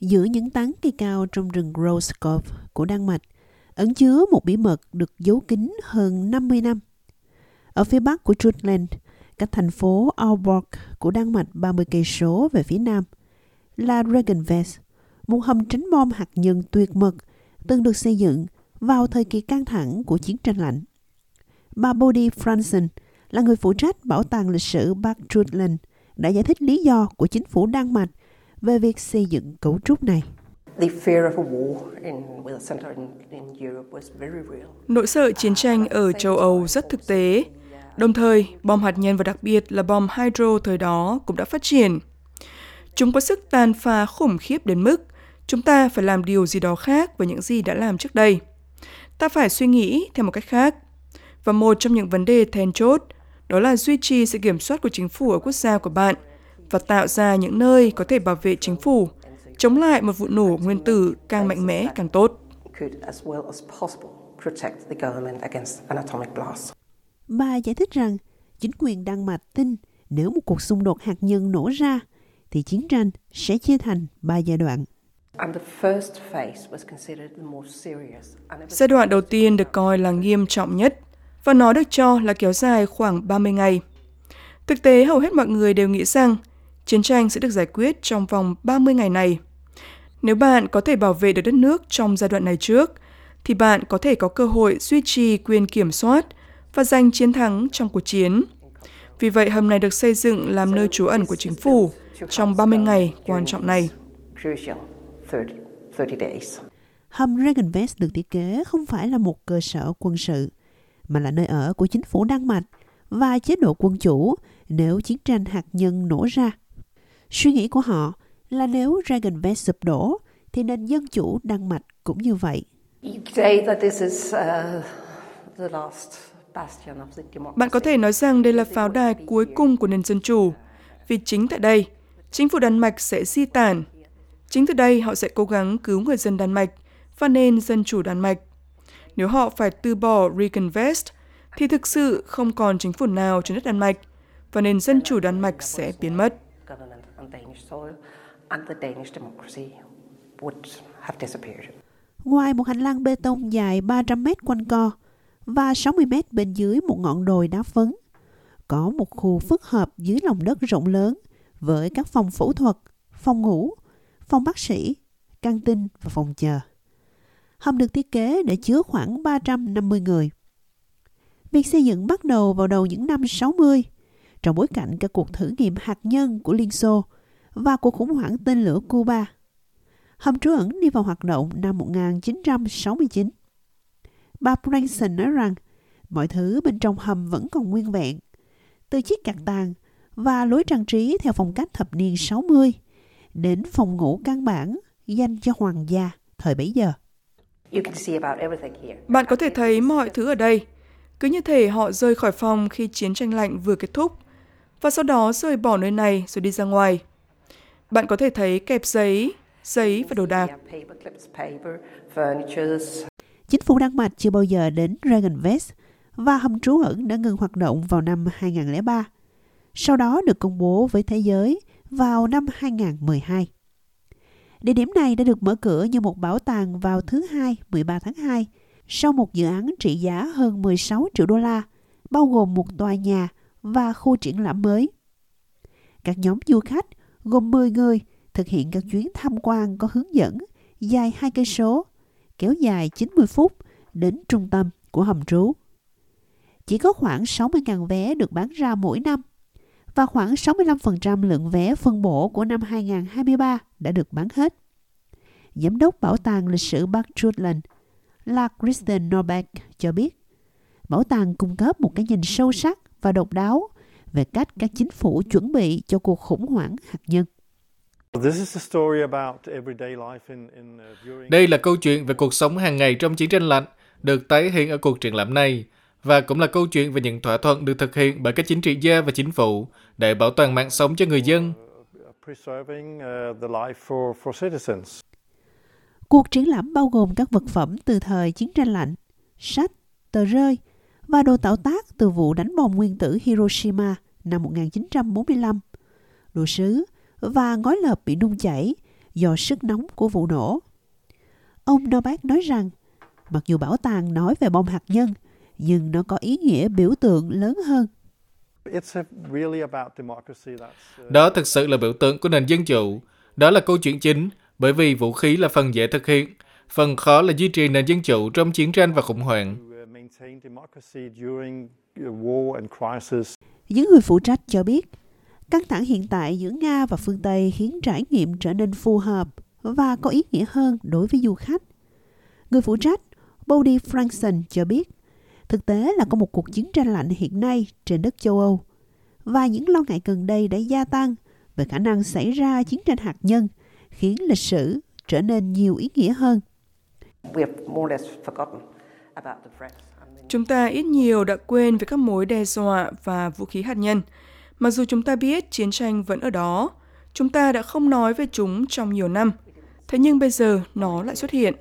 giữa những tán cây cao trong rừng Roseskov của Đan Mạch ẩn chứa một bí mật được giấu kín hơn 50 năm. Ở phía bắc của Jutland, cách thành phố Aalborg của Đan Mạch 30 cây số về phía nam, là Regenvest, một hầm tránh bom hạt nhân tuyệt mật từng được xây dựng vào thời kỳ căng thẳng của chiến tranh lạnh. Bà Bodie Franson, là người phụ trách bảo tàng lịch sử Bắc Jutland đã giải thích lý do của chính phủ Đan Mạch về việc xây dựng cấu trúc này. Nỗi sợ chiến tranh ở châu Âu rất thực tế. Đồng thời, bom hạt nhân và đặc biệt là bom hydro thời đó cũng đã phát triển. Chúng có sức tàn phá khủng khiếp đến mức chúng ta phải làm điều gì đó khác với những gì đã làm trước đây. Ta phải suy nghĩ theo một cách khác. Và một trong những vấn đề then chốt đó là duy trì sự kiểm soát của chính phủ ở quốc gia của bạn và tạo ra những nơi có thể bảo vệ chính phủ, chống lại một vụ nổ nguyên tử càng mạnh mẽ càng tốt. Bà giải thích rằng chính quyền Đan Mạch tin nếu một cuộc xung đột hạt nhân nổ ra thì chiến tranh sẽ chia thành ba giai đoạn. Giai đoạn đầu tiên được coi là nghiêm trọng nhất và nó được cho là kéo dài khoảng 30 ngày. Thực tế, hầu hết mọi người đều nghĩ rằng chiến tranh sẽ được giải quyết trong vòng 30 ngày này. Nếu bạn có thể bảo vệ được đất nước trong giai đoạn này trước, thì bạn có thể có cơ hội duy trì quyền kiểm soát và giành chiến thắng trong cuộc chiến. Vì vậy, hầm này được xây dựng làm nơi trú ẩn của chính phủ trong 30 ngày quan trọng này. Hầm Regenvest được thiết kế không phải là một cơ sở quân sự, mà là nơi ở của chính phủ Đan Mạch và chế độ quân chủ nếu chiến tranh hạt nhân nổ ra. Suy nghĩ của họ là nếu Regenvest sụp đổ, thì nền dân chủ Đan Mạch cũng như vậy. Bạn có thể nói rằng đây là pháo đài cuối cùng của nền dân chủ, vì chính tại đây, chính phủ Đan Mạch sẽ di tản. Chính từ đây họ sẽ cố gắng cứu người dân Đan Mạch và nền dân chủ Đan Mạch. Nếu họ phải từ bỏ Regenvest, thì thực sự không còn chính phủ nào trên đất Đan Mạch và nền dân chủ Đan Mạch sẽ biến mất. Ngoài một hành lang bê tông dài 300 mét quanh co và 60 mét bên dưới một ngọn đồi đá phấn, có một khu phức hợp dưới lòng đất rộng lớn với các phòng phẫu thuật, phòng ngủ, phòng bác sĩ, căng tin và phòng chờ. Hầm được thiết kế để chứa khoảng 350 người. Việc xây dựng bắt đầu vào đầu những năm 60, trong bối cảnh các cuộc thử nghiệm hạt nhân của Liên Xô và cuộc khủng hoảng tên lửa Cuba. Hầm trú ẩn đi vào hoạt động năm 1969. Bà Branson nói rằng mọi thứ bên trong hầm vẫn còn nguyên vẹn, từ chiếc cạc tàng và lối trang trí theo phong cách thập niên 60 đến phòng ngủ căn bản dành cho hoàng gia thời bấy giờ. Bạn có thể thấy mọi thứ ở đây. Cứ như thể họ rời khỏi phòng khi chiến tranh lạnh vừa kết thúc và sau đó rời bỏ nơi này rồi đi ra ngoài. Bạn có thể thấy kẹp giấy, giấy và đồ đạc. Chính phủ Đan Mạch chưa bao giờ đến Regenvest và hầm trú ẩn đã ngừng hoạt động vào năm 2003. Sau đó được công bố với thế giới vào năm 2012. Địa điểm này đã được mở cửa như một bảo tàng vào thứ Hai, 13 tháng 2, sau một dự án trị giá hơn 16 triệu đô la, bao gồm một tòa nhà và khu triển lãm mới. Các nhóm du khách gồm 10 người thực hiện các chuyến tham quan có hướng dẫn dài 2 cây số, kéo dài 90 phút đến trung tâm của hầm trú. Chỉ có khoảng 60.000 vé được bán ra mỗi năm và khoảng 65% lượng vé phân bổ của năm 2023 đã được bán hết. Giám đốc Bảo tàng lịch sử Bắc Jutland là Kristen Norbeck cho biết, bảo tàng cung cấp một cái nhìn sâu sắc và độc đáo về cách các chính phủ chuẩn bị cho cuộc khủng hoảng hạt nhân. Đây là câu chuyện về cuộc sống hàng ngày trong chiến tranh lạnh, được tái hiện ở cuộc triển lãm này, và cũng là câu chuyện về những thỏa thuận được thực hiện bởi các chính trị gia và chính phủ để bảo toàn mạng sống cho người dân. Cuộc triển lãm bao gồm các vật phẩm từ thời chiến tranh lạnh, sách, tờ rơi và đồ tạo tác từ vụ đánh bom nguyên tử Hiroshima năm 1945, đồ sứ và ngói lợp bị nung chảy do sức nóng của vụ nổ. Ông Novak nói rằng, mặc dù bảo tàng nói về bom hạt nhân, nhưng nó có ý nghĩa biểu tượng lớn hơn. Đó thực sự là biểu tượng của nền dân chủ. Đó là câu chuyện chính, bởi vì vũ khí là phần dễ thực hiện. Phần khó là duy trì nền dân chủ trong chiến tranh và khủng hoảng. Những người phụ trách cho biết, căng thẳng hiện tại giữa Nga và phương Tây khiến trải nghiệm trở nên phù hợp và có ý nghĩa hơn đối với du khách. Người phụ trách Bodie Frankson cho biết, thực tế là có một cuộc chiến tranh lạnh hiện nay trên đất châu Âu và những lo ngại gần đây đã gia tăng về khả năng xảy ra chiến tranh hạt nhân, khiến lịch sử trở nên nhiều ý nghĩa hơn. Chúng ta ít nhiều đã quên về các mối đe dọa và vũ khí hạt nhân. Mặc dù chúng ta biết chiến tranh vẫn ở đó, chúng ta đã không nói về chúng trong nhiều năm. Thế nhưng bây giờ nó lại xuất hiện.